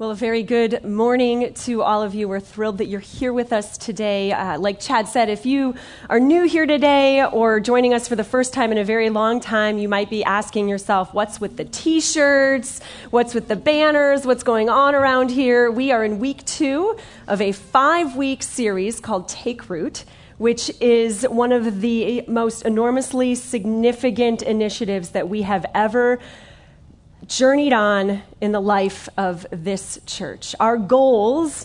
Well, a very good morning to all of you. We're thrilled that you're here with us today. Uh, like Chad said, if you are new here today or joining us for the first time in a very long time, you might be asking yourself, what's with the t shirts? What's with the banners? What's going on around here? We are in week two of a five week series called Take Root which is one of the most enormously significant initiatives that we have ever journeyed on in the life of this church. Our goals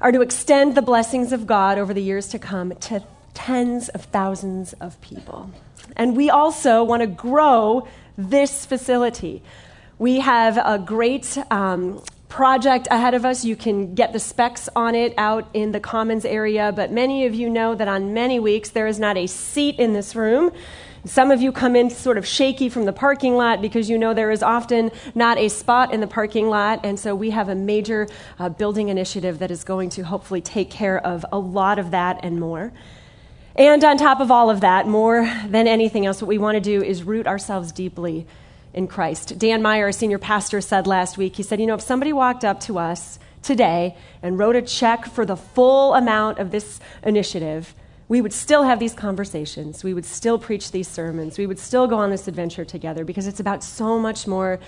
are to extend the blessings of God over the years to come to tens of thousands of people. And we also want to grow this facility. We have a great um, project ahead of us. You can get the specs on it out in the commons area, but many of you know that on many weeks there is not a seat in this room some of you come in sort of shaky from the parking lot because you know there is often not a spot in the parking lot. And so we have a major uh, building initiative that is going to hopefully take care of a lot of that and more. And on top of all of that, more than anything else, what we want to do is root ourselves deeply in Christ. Dan Meyer, senior pastor, said last week, he said, You know, if somebody walked up to us today and wrote a check for the full amount of this initiative, we would still have these conversations. We would still preach these sermons. We would still go on this adventure together because it's about so much more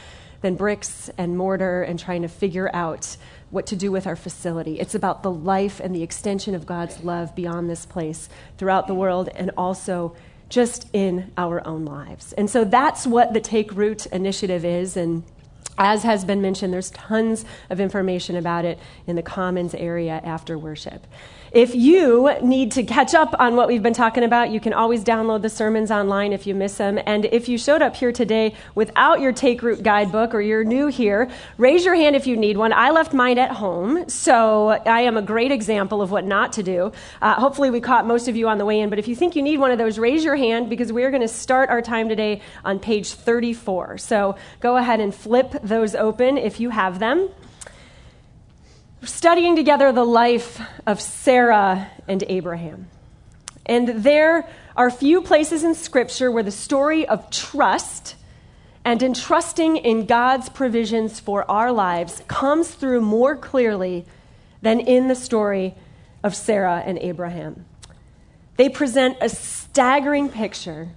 than bricks and mortar and trying to figure out what to do with our facility. It's about the life and the extension of God's love beyond this place throughout the world and also just in our own lives. And so that's what the Take Root initiative is. And as has been mentioned, there's tons of information about it in the Commons area after worship. If you need to catch up on what we've been talking about, you can always download the sermons online if you miss them. And if you showed up here today without your Take Root guidebook or you're new here, raise your hand if you need one. I left mine at home, so I am a great example of what not to do. Uh, hopefully, we caught most of you on the way in, but if you think you need one of those, raise your hand because we're going to start our time today on page 34. So go ahead and flip those open if you have them studying together the life of Sarah and Abraham. And there are few places in Scripture where the story of trust and entrusting in God's provisions for our lives comes through more clearly than in the story of Sarah and Abraham. They present a staggering picture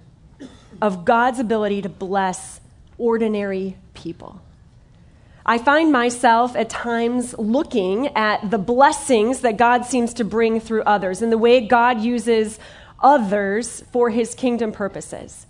of God's ability to bless ordinary people. I find myself at times looking at the blessings that God seems to bring through others and the way God uses others for his kingdom purposes.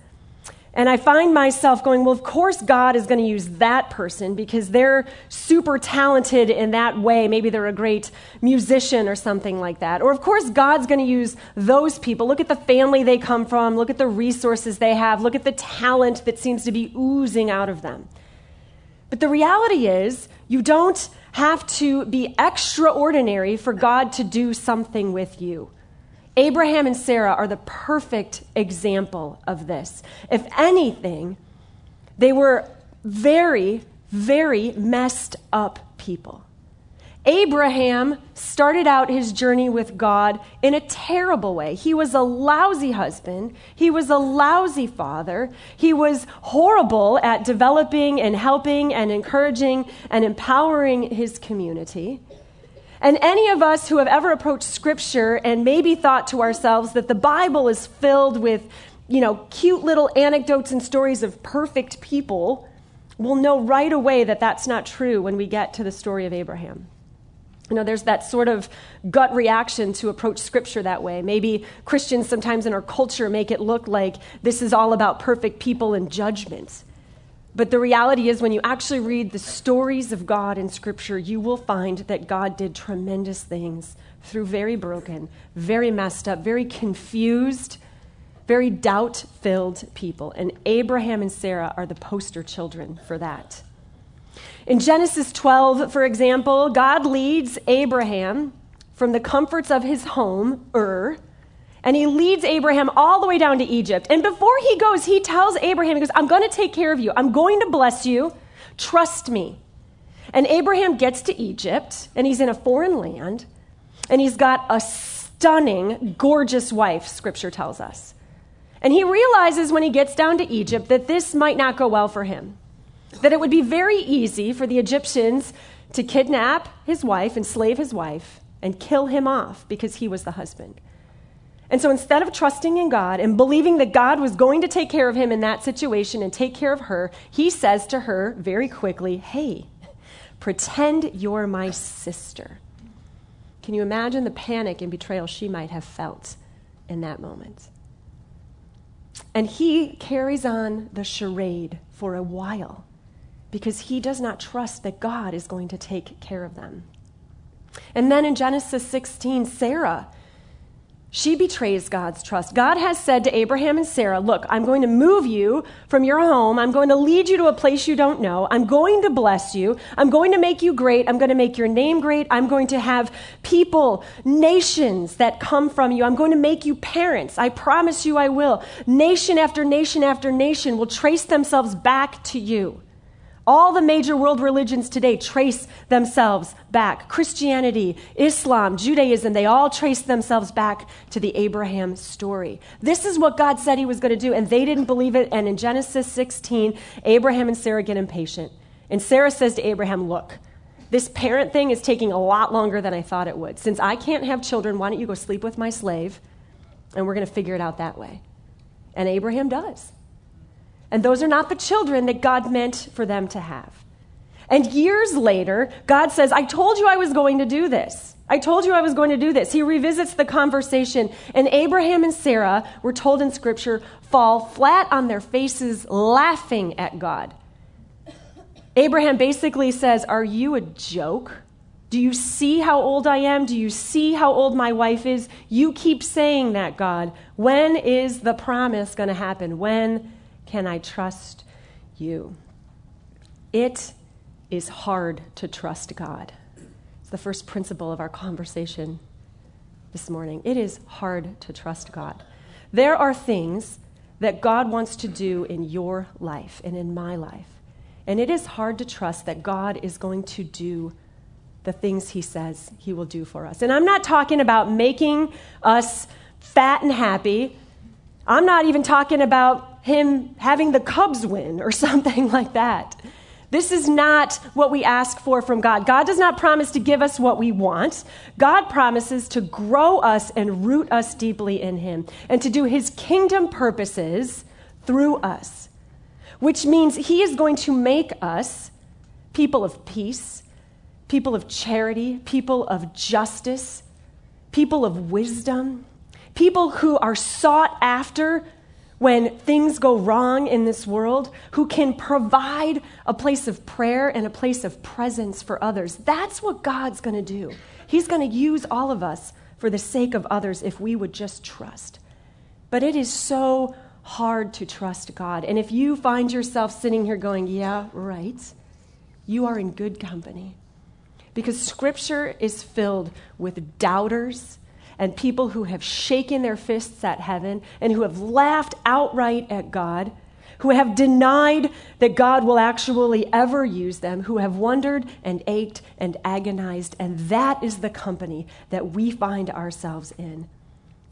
And I find myself going, well, of course, God is going to use that person because they're super talented in that way. Maybe they're a great musician or something like that. Or, of course, God's going to use those people. Look at the family they come from. Look at the resources they have. Look at the talent that seems to be oozing out of them. But the reality is, you don't have to be extraordinary for God to do something with you. Abraham and Sarah are the perfect example of this. If anything, they were very, very messed up people. Abraham started out his journey with God in a terrible way. He was a lousy husband. He was a lousy father. He was horrible at developing and helping and encouraging and empowering his community. And any of us who have ever approached Scripture and maybe thought to ourselves that the Bible is filled with, you know, cute little anecdotes and stories of perfect people will know right away that that's not true when we get to the story of Abraham. You know, there's that sort of gut reaction to approach scripture that way. Maybe Christians sometimes in our culture make it look like this is all about perfect people and judgments. But the reality is, when you actually read the stories of God in scripture, you will find that God did tremendous things through very broken, very messed up, very confused, very doubt filled people. And Abraham and Sarah are the poster children for that. In Genesis 12, for example, God leads Abraham from the comforts of his home, Ur, and he leads Abraham all the way down to Egypt. And before he goes, he tells Abraham, he goes, I'm going to take care of you. I'm going to bless you. Trust me. And Abraham gets to Egypt, and he's in a foreign land, and he's got a stunning, gorgeous wife, scripture tells us. And he realizes when he gets down to Egypt that this might not go well for him that it would be very easy for the Egyptians to kidnap his wife, enslave his wife, and kill him off because he was the husband. And so instead of trusting in God and believing that God was going to take care of him in that situation and take care of her, he says to her very quickly, Hey, pretend you're my sister. Can you imagine the panic and betrayal she might have felt in that moment? And he carries on the charade for a while because he does not trust that God is going to take care of them. And then in Genesis 16, Sarah she betrays God's trust. God has said to Abraham and Sarah, Look, I'm going to move you from your home. I'm going to lead you to a place you don't know. I'm going to bless you. I'm going to make you great. I'm going to make your name great. I'm going to have people, nations that come from you. I'm going to make you parents. I promise you I will. Nation after nation after nation will trace themselves back to you. All the major world religions today trace themselves back. Christianity, Islam, Judaism, they all trace themselves back to the Abraham story. This is what God said he was going to do, and they didn't believe it. And in Genesis 16, Abraham and Sarah get impatient. And Sarah says to Abraham, Look, this parent thing is taking a lot longer than I thought it would. Since I can't have children, why don't you go sleep with my slave? And we're going to figure it out that way. And Abraham does. And those are not the children that God meant for them to have. And years later, God says, I told you I was going to do this. I told you I was going to do this. He revisits the conversation, and Abraham and Sarah, we're told in Scripture, fall flat on their faces laughing at God. Abraham basically says, Are you a joke? Do you see how old I am? Do you see how old my wife is? You keep saying that, God. When is the promise going to happen? When can I trust you? It is hard to trust God. It's the first principle of our conversation this morning. It is hard to trust God. There are things that God wants to do in your life and in my life. And it is hard to trust that God is going to do the things He says He will do for us. And I'm not talking about making us fat and happy. I'm not even talking about him having the Cubs win or something like that. This is not what we ask for from God. God does not promise to give us what we want. God promises to grow us and root us deeply in Him and to do His kingdom purposes through us, which means He is going to make us people of peace, people of charity, people of justice, people of wisdom, people who are sought after when things go wrong in this world, who can provide a place of prayer and a place of presence for others. That's what God's going to do. He's going to use all of us for the sake of others if we would just trust. But it is so hard to trust God. And if you find yourself sitting here going, yeah, right, you are in good company. Because Scripture is filled with doubters and people who have shaken their fists at heaven and who have laughed outright at God, who have denied that God will actually ever use them, who have wondered and ached and agonized. And that is the company that we find ourselves in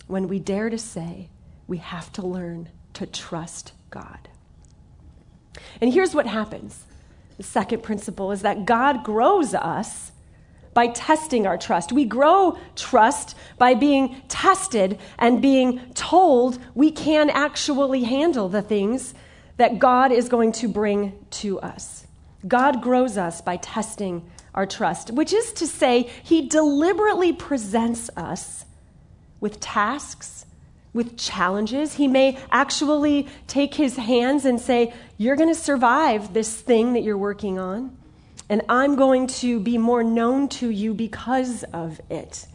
when we dare to say we have to learn to trust God. And here's what happens the second principle is that God grows us by testing our trust. We grow trust by being tested and being told we can actually handle the things that God is going to bring to us. God grows us by testing our trust, which is to say, He deliberately presents us with tasks, with challenges. He may actually take His hands and say, You're going to survive this thing that you're working on and I'm going to be more known to you because of it.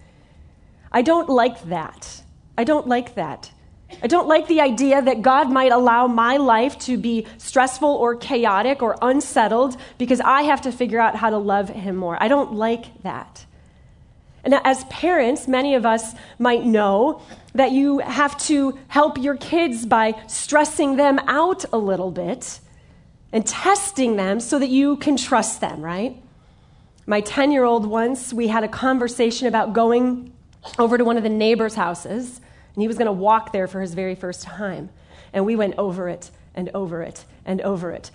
I don't like that. I don't like that. I don't like the idea that God might allow my life to be stressful or chaotic or unsettled because I have to figure out how to love Him more. I don't like that. And as parents, many of us might know that you have to help your kids by stressing them out a little bit and testing them so that you can trust them, right? My 10 year old once, we had a conversation about going over to one of the neighbors' houses, and he was going to walk there for his very first time. And we went over it and over it and over it.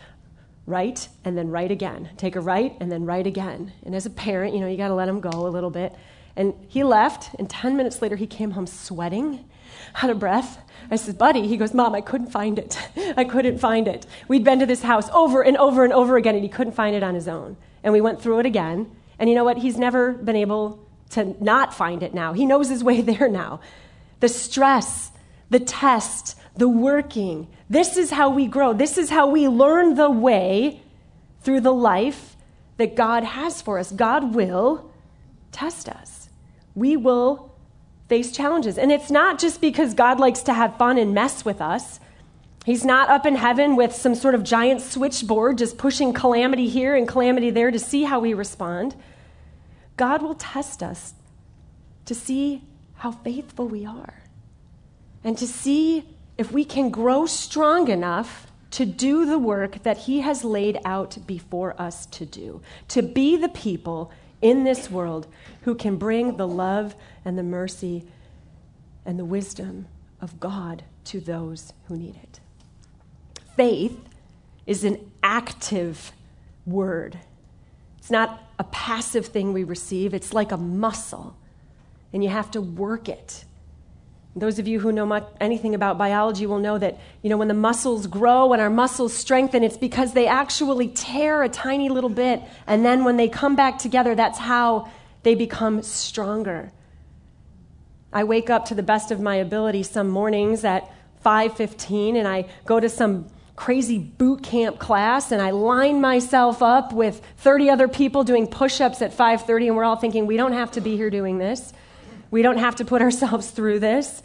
right and then right again. Take a right and then right again. And as a parent, you know, you got to let him go a little bit. And he left, and 10 minutes later, he came home sweating, out of breath. I said, Buddy, he goes, Mom, I couldn't find it. I couldn't find it. We'd been to this house over and over and over again, and he couldn't find it on his own. And we went through it again. And you know what? He's never been able to not find it now. He knows his way there now. The stress, the test, the working. This is how we grow. This is how we learn the way through the life that God has for us. God will test us. We will face challenges. And it's not just because God likes to have fun and mess with us. He's not up in heaven with some sort of giant switchboard just pushing calamity here and calamity there to see how we respond. God will test us to see how faithful we are and to see if we can grow strong enough to do the work that He has laid out before us to do, to be the people in this world who can bring the love and the mercy and the wisdom of God to those who need it. Faith is an active word. It's not a passive thing we receive, it's like a muscle, and you have to work it. Those of you who know much, anything about biology will know that, you know, when the muscles grow and our muscles strengthen, it's because they actually tear a tiny little bit. And then when they come back together, that's how they become stronger. I wake up to the best of my ability some mornings at 5:15 and I go to some crazy boot camp class and I line myself up with 30 other people doing push-ups at 5:30 and we're all thinking we don't have to be here doing this. We don't have to put ourselves through this.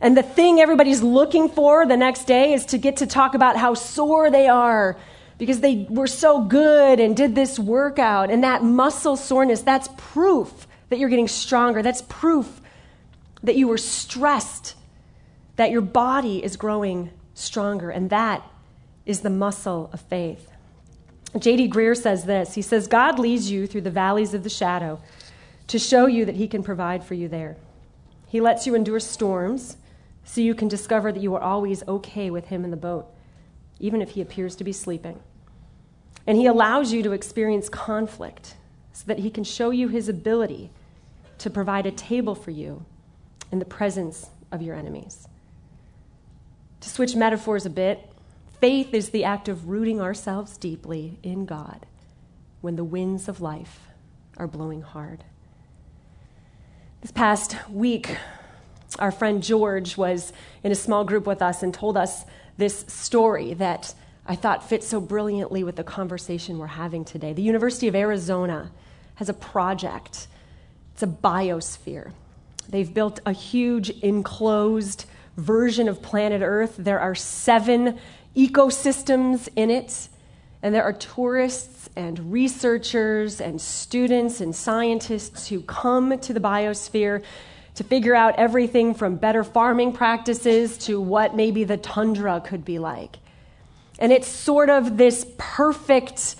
And the thing everybody's looking for the next day is to get to talk about how sore they are because they were so good and did this workout. And that muscle soreness, that's proof that you're getting stronger. That's proof that you were stressed, that your body is growing stronger. And that is the muscle of faith. J.D. Greear says this He says, God leads you through the valleys of the shadow to show you that He can provide for you there. He lets you endure storms so you can discover that you are always okay with Him in the boat, even if He appears to be sleeping. And He allows you to experience conflict so that He can show you His ability to provide a table for you in the presence of your enemies. To switch metaphors a bit, faith is the act of rooting ourselves deeply in God when the winds of life are blowing hard. This past week, our friend George was in a small group with us and told us this story that I thought fit so brilliantly with the conversation we're having today. The University of Arizona has a project, it's a biosphere. They've built a huge enclosed version of planet Earth. There are seven ecosystems in it, and there are tourists and researchers and students and scientists who come to the biosphere to figure out everything from better farming practices to what maybe the tundra could be like. And it's sort of this perfect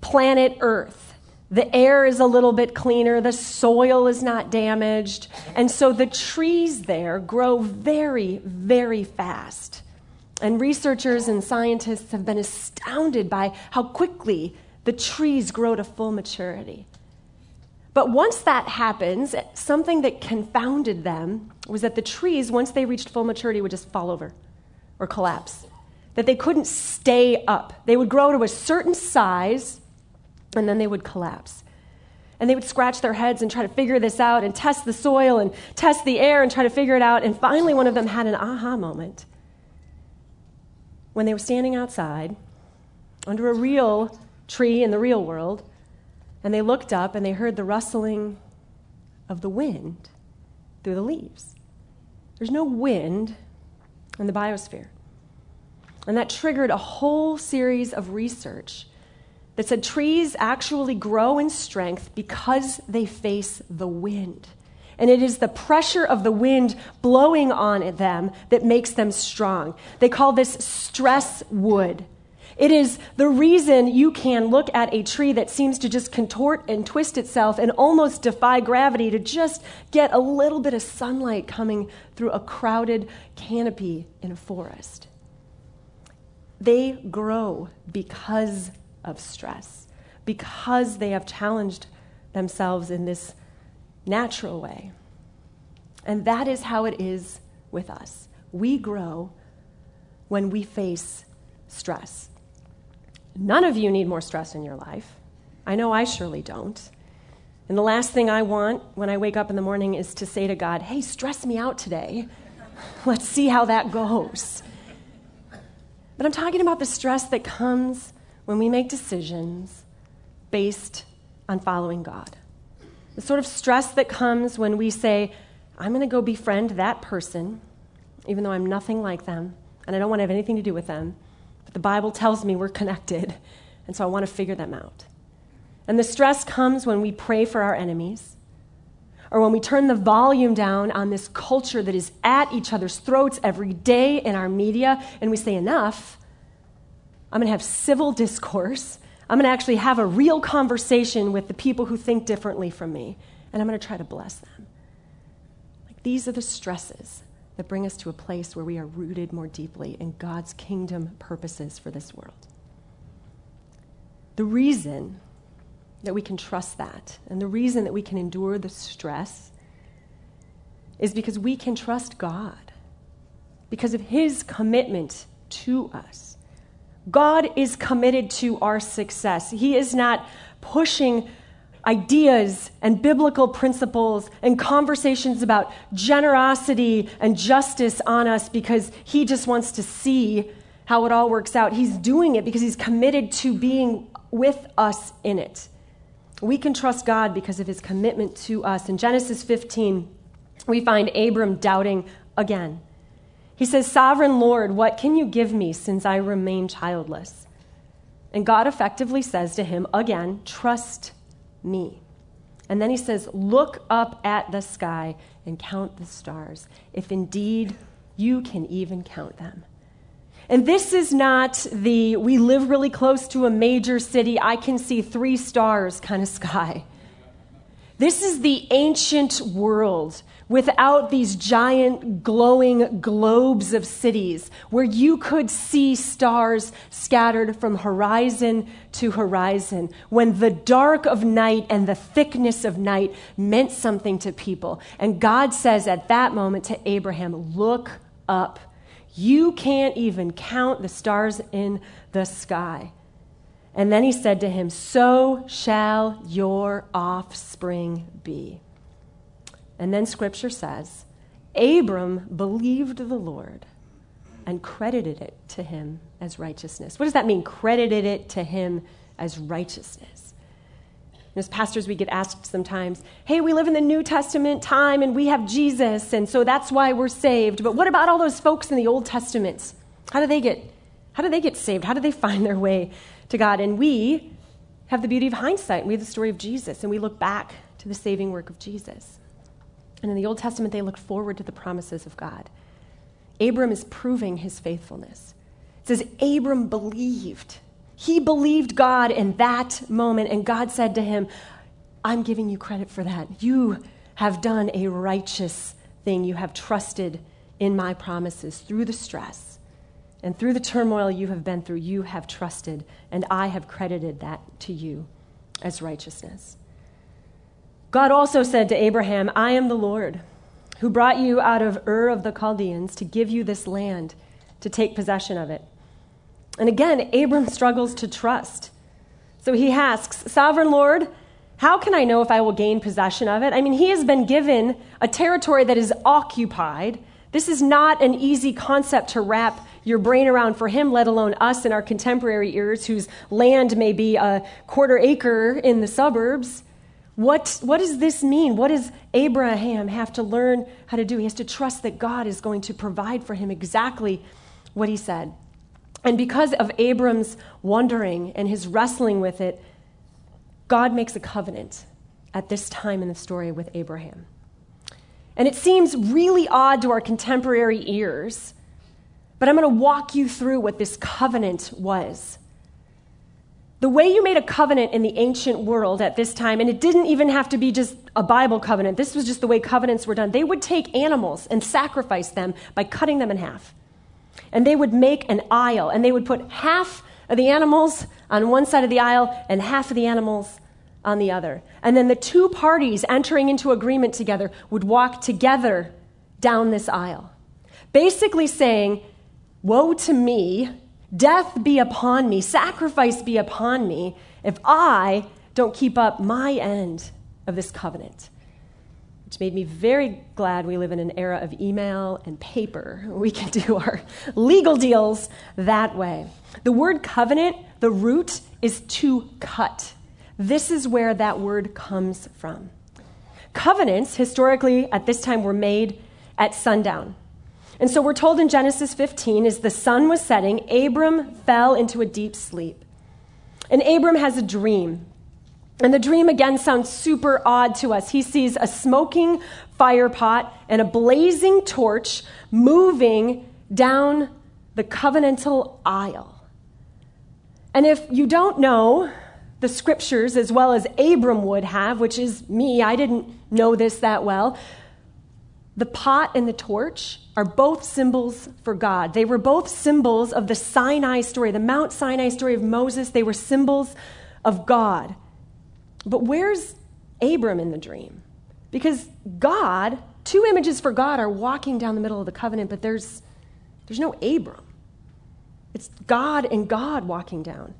planet Earth. The air is a little bit cleaner, the soil is not damaged, and so the trees there grow very, very fast. And researchers and scientists have been astounded by how quickly the trees grow to full maturity. But once that happens, something that confounded them was that the trees, once they reached full maturity, would just fall over or collapse. That they couldn't stay up. They would grow to a certain size and then they would collapse. And they would scratch their heads and try to figure this out and test the soil and test the air and try to figure it out. And finally, one of them had an aha moment when they were standing outside under a real tree in the real world, and they looked up and they heard the rustling of the wind through the leaves. There's no wind in the biosphere. And that triggered a whole series of research that said trees actually grow in strength because they face the wind. And it is the pressure of the wind blowing on them that makes them strong. They call this stress wood. It is the reason you can look at a tree that seems to just contort and twist itself and almost defy gravity to just get a little bit of sunlight coming through a crowded canopy in a forest. they grow because of stress, because they have challenged themselves in this natural way. And that is how it is with us. We grow when we face stress. None of you need more stress in your life. I know I surely don't. And the last thing I want when I wake up in the morning is to say to God, hey, stress me out today. Let's see how that goes. But I'm talking about the stress that comes when we make decisions based on following God. The sort of stress that comes when we say, I'm going to go befriend that person, even though I'm nothing like them, and I don't want to have anything to do with them. But the Bible tells me we're connected, and so I want to figure them out. And the stress comes when we pray for our enemies, or when we turn the volume down on this culture that is at each other's throats every day in our media, and we say, Enough. I'm going to have civil discourse. I'm going to actually have a real conversation with the people who think differently from me, and I'm going to try to bless them. Like these are the stresses that bring us to a place where we are rooted more deeply in God's kingdom purposes for this world. The reason that we can trust that. And the reason that we can endure the stress is because we can trust God, because of His commitment to us. God is committed to our success. He is not pushing ideas and biblical principles and conversations about generosity and justice on us because He just wants to see how it all works out. He's doing it because He's committed to being with us in it. We can trust God because of his commitment to us. In Genesis 15, we find Abram doubting again. He says, Sovereign Lord, what can you give me since I remain childless? And God effectively says to him again, Trust me. And then he says, Look up at the sky and count the stars, if indeed you can even count them. And this is not the we live really close to a major city, I can see three stars kind of sky. This is the ancient world without these giant glowing globes of cities where you could see stars scattered from horizon to horizon when the dark of night and the thickness of night meant something to people. And God says at that moment to Abraham, Look up you can't even count the stars in the sky. And then he said to him, So shall your offspring be. And then scripture says, Abram believed the Lord and credited it to him as righteousness. What does that mean? Credited it to him as righteousness. As pastors, we get asked sometimes, hey, we live in the New Testament time and we have Jesus, and so that's why we're saved. But what about all those folks in the Old Testament? How do they get, how do they get saved? How do they find their way to God? And we have the beauty of hindsight. We have the story of Jesus, and we look back to the saving work of Jesus. And in the Old Testament, they look forward to the promises of God. Abram is proving his faithfulness. It says, Abram believed he believed God in that moment, and God said to him, I'm giving you credit for that. You have done a righteous thing. You have trusted in my promises through the stress and through the turmoil you have been through. You have trusted, and I have credited that to you as righteousness. God also said to Abraham, I am the Lord who brought you out of Ur of the Chaldeans to give you this land to take possession of it. And again, Abram struggles to trust. So he asks, Sovereign Lord, how can I know if I will gain possession of it? I mean, he has been given a territory that is occupied. This is not an easy concept to wrap your brain around for him, let alone us in our contemporary ears, whose land may be a quarter acre in the suburbs. What, what does this mean? What does Abraham have to learn how to do? He has to trust that God is going to provide for him exactly what he said. And because of Abram's wondering and his wrestling with it, God makes a covenant at this time in the story with Abraham. And it seems really odd to our contemporary ears, but I'm going to walk you through what this covenant was. The way you made a covenant in the ancient world at this time, and it didn't even have to be just a Bible covenant, this was just the way covenants were done. They would take animals and sacrifice them by cutting them in half. And they would make an aisle, and they would put half of the animals on one side of the aisle and half of the animals on the other. And then the two parties entering into agreement together would walk together down this aisle, basically saying, Woe to me, death be upon me, sacrifice be upon me, if I don't keep up my end of this covenant. Which made me very glad we live in an era of email and paper. We can do our legal deals that way. The word covenant, the root is to cut. This is where that word comes from. Covenants, historically, at this time, were made at sundown. And so we're told in Genesis 15, as the sun was setting, Abram fell into a deep sleep. And Abram has a dream. And the dream again sounds super odd to us. He sees a smoking fire pot and a blazing torch moving down the covenantal aisle. And if you don't know the scriptures as well as Abram would have, which is me, I didn't know this that well, the pot and the torch are both symbols for God. They were both symbols of the Sinai story, the Mount Sinai story of Moses. They were symbols of God. But where's Abram in the dream? Because God, two images for God are walking down the middle of the covenant, but there's, there's no Abram. It's God and God walking down.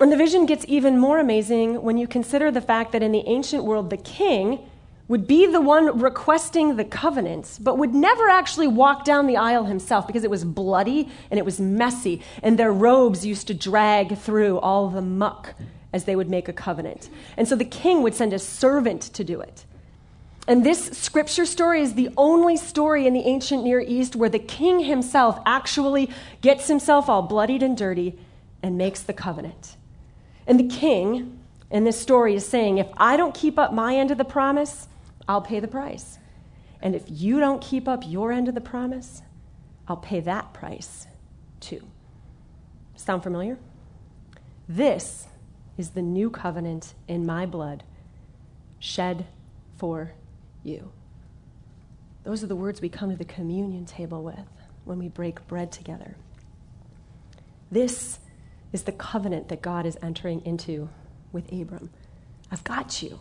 And the vision gets even more amazing when you consider the fact that in the ancient world, the king would be the one requesting the covenants, but would never actually walk down the aisle himself because it was bloody and it was messy, and their robes used to drag through all the muck as they would make a covenant. And so the king would send a servant to do it. And this scripture story is the only story in the ancient Near East where the king himself actually gets himself all bloodied and dirty and makes the covenant. And the king in this story is saying, if I don't keep up my end of the promise, I'll pay the price. And if you don't keep up your end of the promise, I'll pay that price too. Sound familiar? This is the new covenant in my blood, shed for you. Those are the words we come to the communion table with when we break bread together. This is the covenant that God is entering into with Abram. I've got you.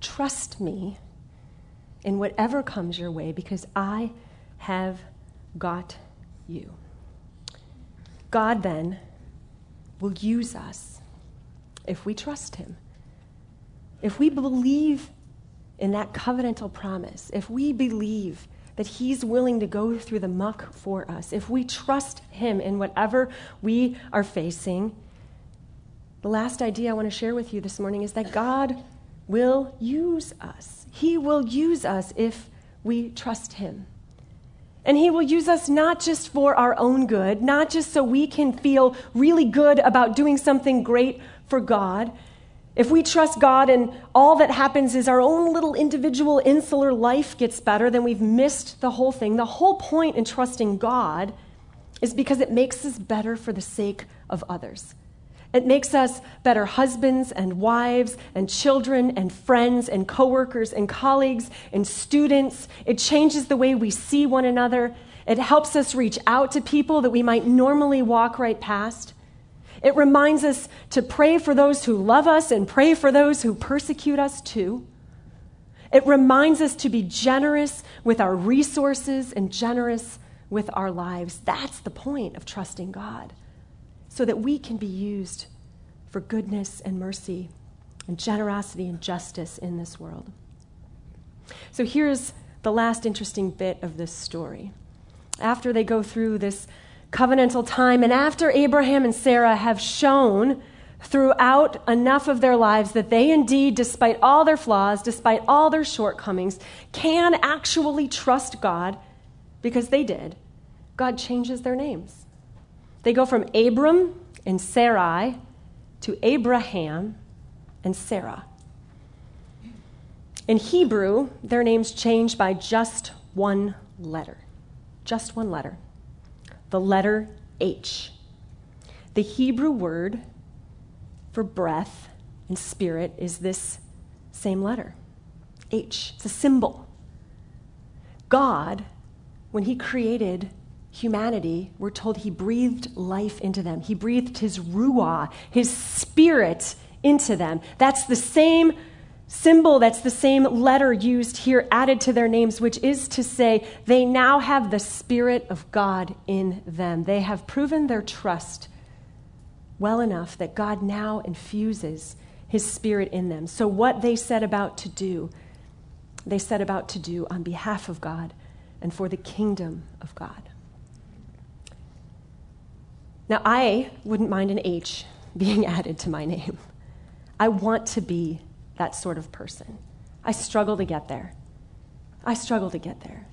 Trust me in whatever comes your way because I have got you. God then will use us if we trust Him. If we believe in that covenantal promise, if we believe that He's willing to go through the muck for us, if we trust Him in whatever we are facing, the last idea I want to share with you this morning is that God will use us. He will use us if we trust Him. And He will use us not just for our own good, not just so we can feel really good about doing something great for God. If we trust God and all that happens is our own little individual insular life gets better, then we've missed the whole thing. The whole point in trusting God is because it makes us better for the sake of others. It makes us better husbands and wives and children and friends and coworkers and colleagues and students. It changes the way we see one another. It helps us reach out to people that we might normally walk right past. It reminds us to pray for those who love us and pray for those who persecute us too. It reminds us to be generous with our resources and generous with our lives. That's the point of trusting God so that we can be used for goodness and mercy and generosity and justice in this world. So here's the last interesting bit of this story. After they go through this covenantal time, and after Abraham and Sarah have shown throughout enough of their lives that they indeed, despite all their flaws, despite all their shortcomings, can actually trust God because they did, God changes their names. They go from Abram and Sarai to Abraham and Sarah. In Hebrew, their names change by just one letter. Just one letter. The letter H. The Hebrew word for breath and spirit is this same letter H. It's a symbol. God, when He created humanity, we're told he breathed life into them. He breathed his ruah, his spirit into them. That's the same symbol, that's the same letter used here, added to their names, which is to say, they now have the Spirit of God in them. They have proven their trust well enough that God now infuses his Spirit in them. So, what they set about to do, they set about to do on behalf of God and for the kingdom of God. Now, I wouldn't mind an H being added to my name. I want to be that sort of person. I struggle to get there. I struggle to get there.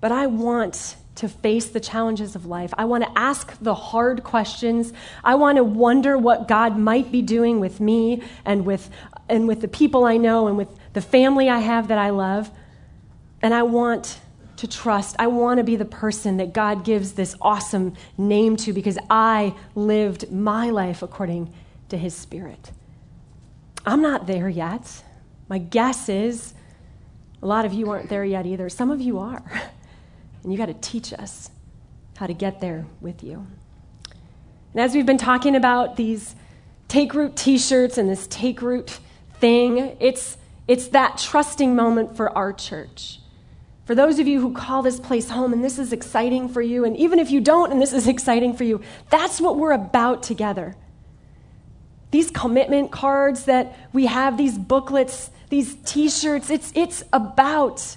But I want to face the challenges of life. I want to ask the hard questions. I want to wonder what God might be doing with me and with, and with the people I know and with the family I have that I love. And I want to trust. I want to be the person that God gives this awesome name to because I lived my life according to His Spirit. I'm not there yet. My guess is a lot of you aren't there yet either. Some of you are. And you got to teach us how to get there with you. And as we've been talking about these take root t shirts and this take root thing, it's, it's that trusting moment for our church. For those of you who call this place home and this is exciting for you, and even if you don't and this is exciting for you, that's what we're about together. These commitment cards that we have, these booklets, these t shirts, it's, it's about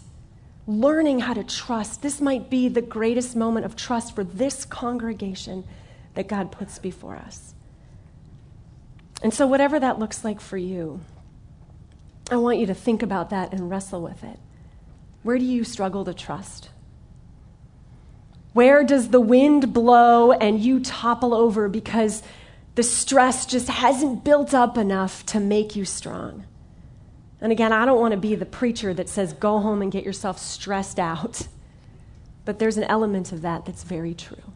learning how to trust. This might be the greatest moment of trust for this congregation that God puts before us. And so, whatever that looks like for you, I want you to think about that and wrestle with it. Where do you struggle to trust? Where does the wind blow and you topple over because the stress just hasn't built up enough to make you strong? And again, I don't want to be the preacher that says, go home and get yourself stressed out. But there's an element of that that's very true.